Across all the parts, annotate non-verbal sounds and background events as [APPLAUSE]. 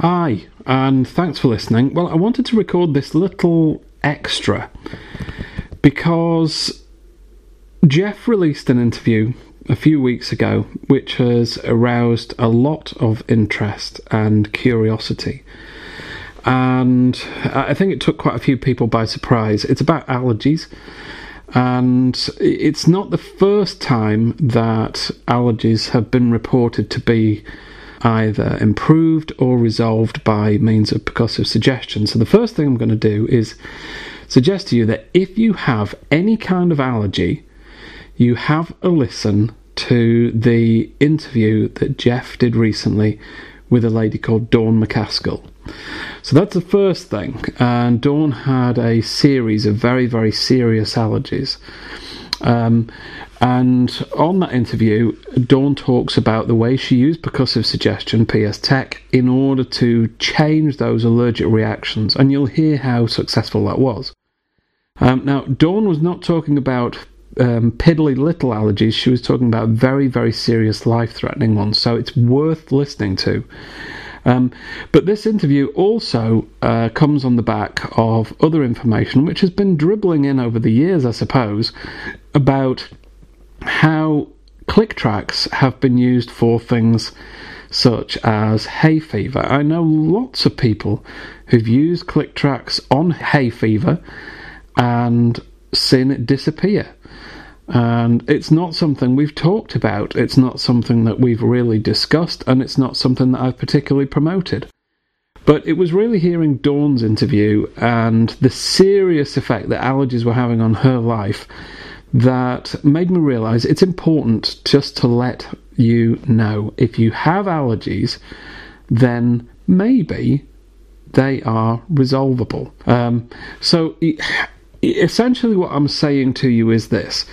Hi, and thanks for listening. Well, I wanted to record this little extra because Jeff released an interview a few weeks ago which has aroused a lot of interest and curiosity. And I think it took quite a few people by surprise. It's about allergies. And it's not the first time that allergies have been reported to be either improved or resolved by means of percussive suggestion. So, the first thing I'm going to do is suggest to you that if you have any kind of allergy, you have a listen to the interview that Jeff did recently with a lady called Dawn McCaskill. So that's the first thing. And Dawn had a series of very, very serious allergies. Um, and on that interview, Dawn talks about the way she used percussive suggestion, PSTEC, in order to change those allergic reactions. And you'll hear how successful that was. Um, now, Dawn was not talking about um, piddly little allergies, she was talking about very, very serious life threatening ones. So it's worth listening to. Um, but this interview also uh, comes on the back of other information which has been dribbling in over the years, I suppose, about how click tracks have been used for things such as hay fever. I know lots of people who've used click tracks on hay fever and seen it disappear. And it's not something we've talked about. It's not something that we've really discussed, and it's not something that I've particularly promoted. But it was really hearing Dawn's interview and the serious effect that allergies were having on her life that made me realize it's important just to let you know if you have allergies, then maybe they are resolvable. Um, so essentially, what I'm saying to you is this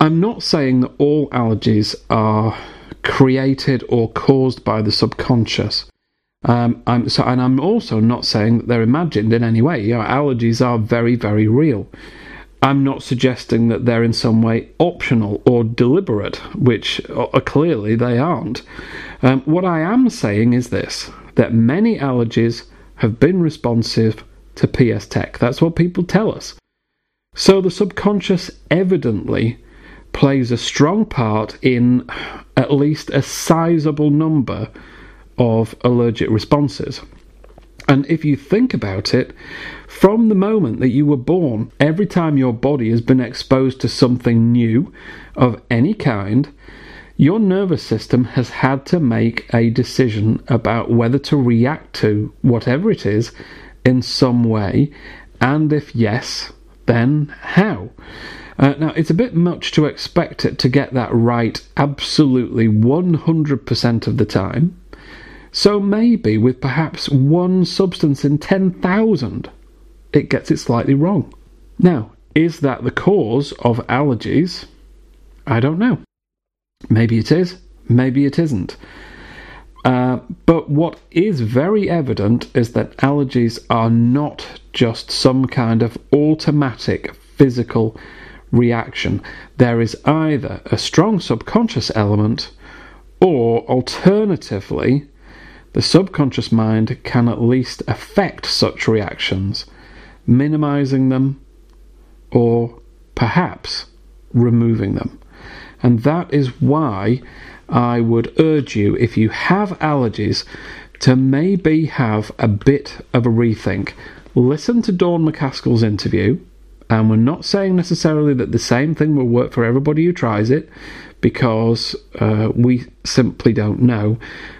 I'm not saying that all allergies are created or caused by the subconscious. Um, I'm so, and I'm also not saying that they're imagined in any way. You know, allergies are very, very real. I'm not suggesting that they're in some way optional or deliberate, which uh, clearly they aren't. Um, what I am saying is this that many allergies have been responsive to PSTEC. That's what people tell us. So the subconscious evidently plays a strong part in at least a sizable number of allergic responses. And if you think about it, from the moment that you were born, every time your body has been exposed to something new of any kind, your nervous system has had to make a decision about whether to react to whatever it is in some way, and if yes, then how? Uh, now, it's a bit much to expect it to get that right absolutely 100% of the time. So maybe with perhaps one substance in 10,000, it gets it slightly wrong. Now, is that the cause of allergies? I don't know. Maybe it is, maybe it isn't. Uh, but what is very evident is that allergies are not just some kind of automatic physical reaction. There is either a strong subconscious element, or alternatively, the subconscious mind can at least affect such reactions, minimizing them or perhaps removing them. And that is why I would urge you, if you have allergies, to maybe have a bit of a rethink. Listen to Dawn McCaskill's interview, and we're not saying necessarily that the same thing will work for everybody who tries it, because uh, we simply don't know.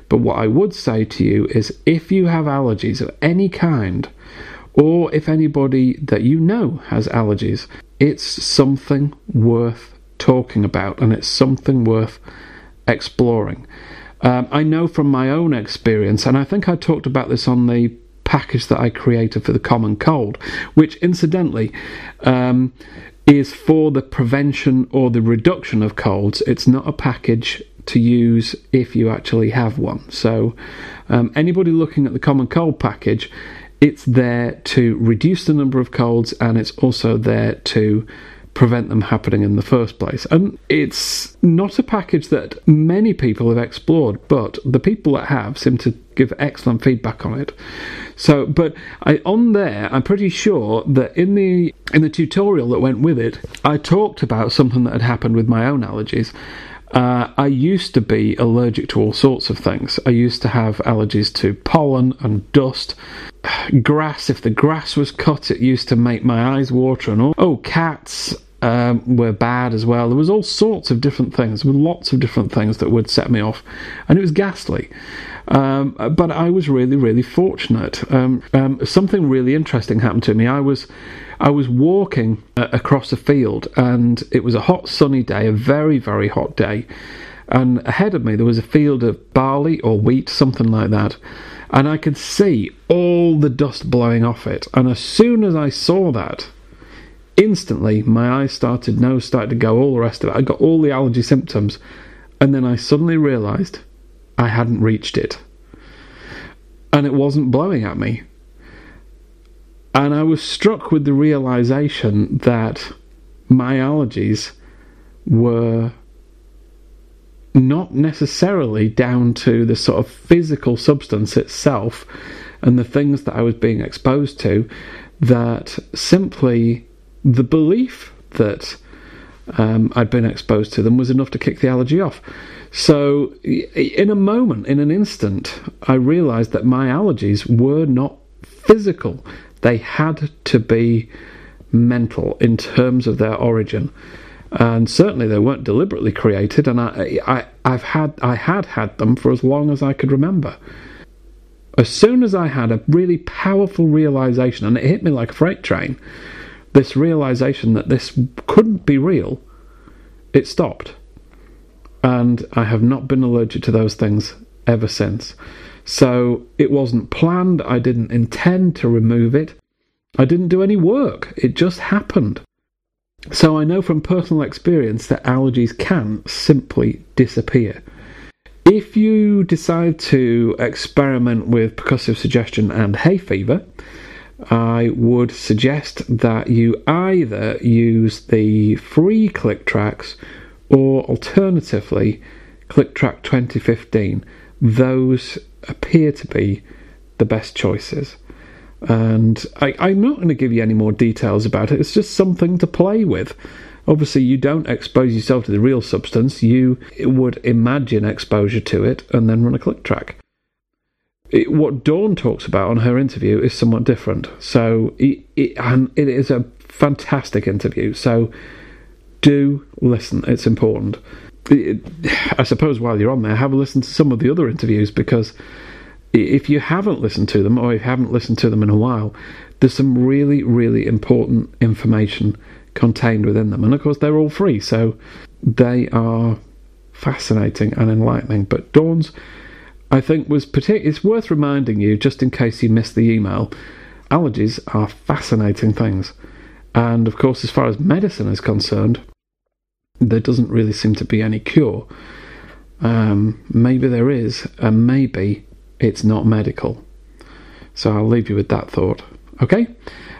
But what I would say to you is if you have allergies of any kind, or if anybody that you know has allergies, it's something worth talking about and it's something worth exploring. Um, I know from my own experience, and I think I talked about this on the package that I created for the common cold, which incidentally um, is for the prevention or the reduction of colds. It's not a package to use if you actually have one. So, um, anybody looking at the common cold package, it's there to reduce the number of colds and it's also there to prevent them happening in the first place. And it's not a package that many people have explored, but the people that have seem to give excellent feedback on it. So, but I, on there, I'm pretty sure that in the in the tutorial that went with it, I talked about something that had happened with my own allergies. Uh, I used to be allergic to all sorts of things. I used to have allergies to pollen and dust, [SIGHS] grass. If the grass was cut, it used to make my eyes water and all. Oh, cats um, were bad as well. There was all sorts of different things. Were lots of different things that would set me off, and it was ghastly. Um, but I was really, really fortunate. Um, um, something really interesting happened to me. I was, I was walking uh, across a field, and it was a hot, sunny day, a very, very hot day. And ahead of me, there was a field of barley or wheat, something like that. And I could see all the dust blowing off it. And as soon as I saw that, instantly my eyes started, nose started to go, all the rest of it. I got all the allergy symptoms. And then I suddenly realised I hadn't reached it. And it wasn't blowing at me. And I was struck with the realization that my allergies were not necessarily down to the sort of physical substance itself and the things that I was being exposed to, that simply the belief that um, I'd been exposed to them was enough to kick the allergy off. So, in a moment, in an instant, I realized that my allergies were not physical, they had to be mental in terms of their origin. And certainly they weren't deliberately created, and I, I, I've had, I had had them for as long as I could remember. As soon as I had a really powerful realization, and it hit me like a freight train, this realization that this couldn't be real, it stopped and I have not been allergic to those things ever since. So it wasn't planned, I didn't intend to remove it, I didn't do any work, it just happened. So I know from personal experience that allergies can simply disappear. If you decide to experiment with percussive suggestion and hay fever, I would suggest that you either use the free click tracks or alternatively, ClickTrack 2015. Those appear to be the best choices. And I, am not going to give you any more details about it. It's just something to play with. Obviously, you don't expose yourself to the real substance. You would imagine exposure to it and then run a click track. It, what Dawn talks about on her interview is somewhat different. So it, it, and it is a fantastic interview. So do listen. It's important. I suppose while you're on there, have a listen to some of the other interviews because if you haven't listened to them or if you haven't listened to them in a while, there's some really, really important information contained within them. And of course, they're all free, so they are fascinating and enlightening. But Dawn's, I think, was particular. It's worth reminding you, just in case you missed the email. Allergies are fascinating things, and of course, as far as medicine is concerned, there doesn't really seem to be any cure. Um, maybe there is, and maybe it's not medical. So I'll leave you with that thought. Okay?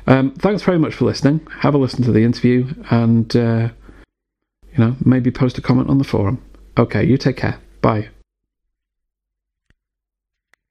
Um, thanks very much for listening. Have a listen to the interview and, uh, you know, maybe post a comment on the forum. Okay, you take care. Bye.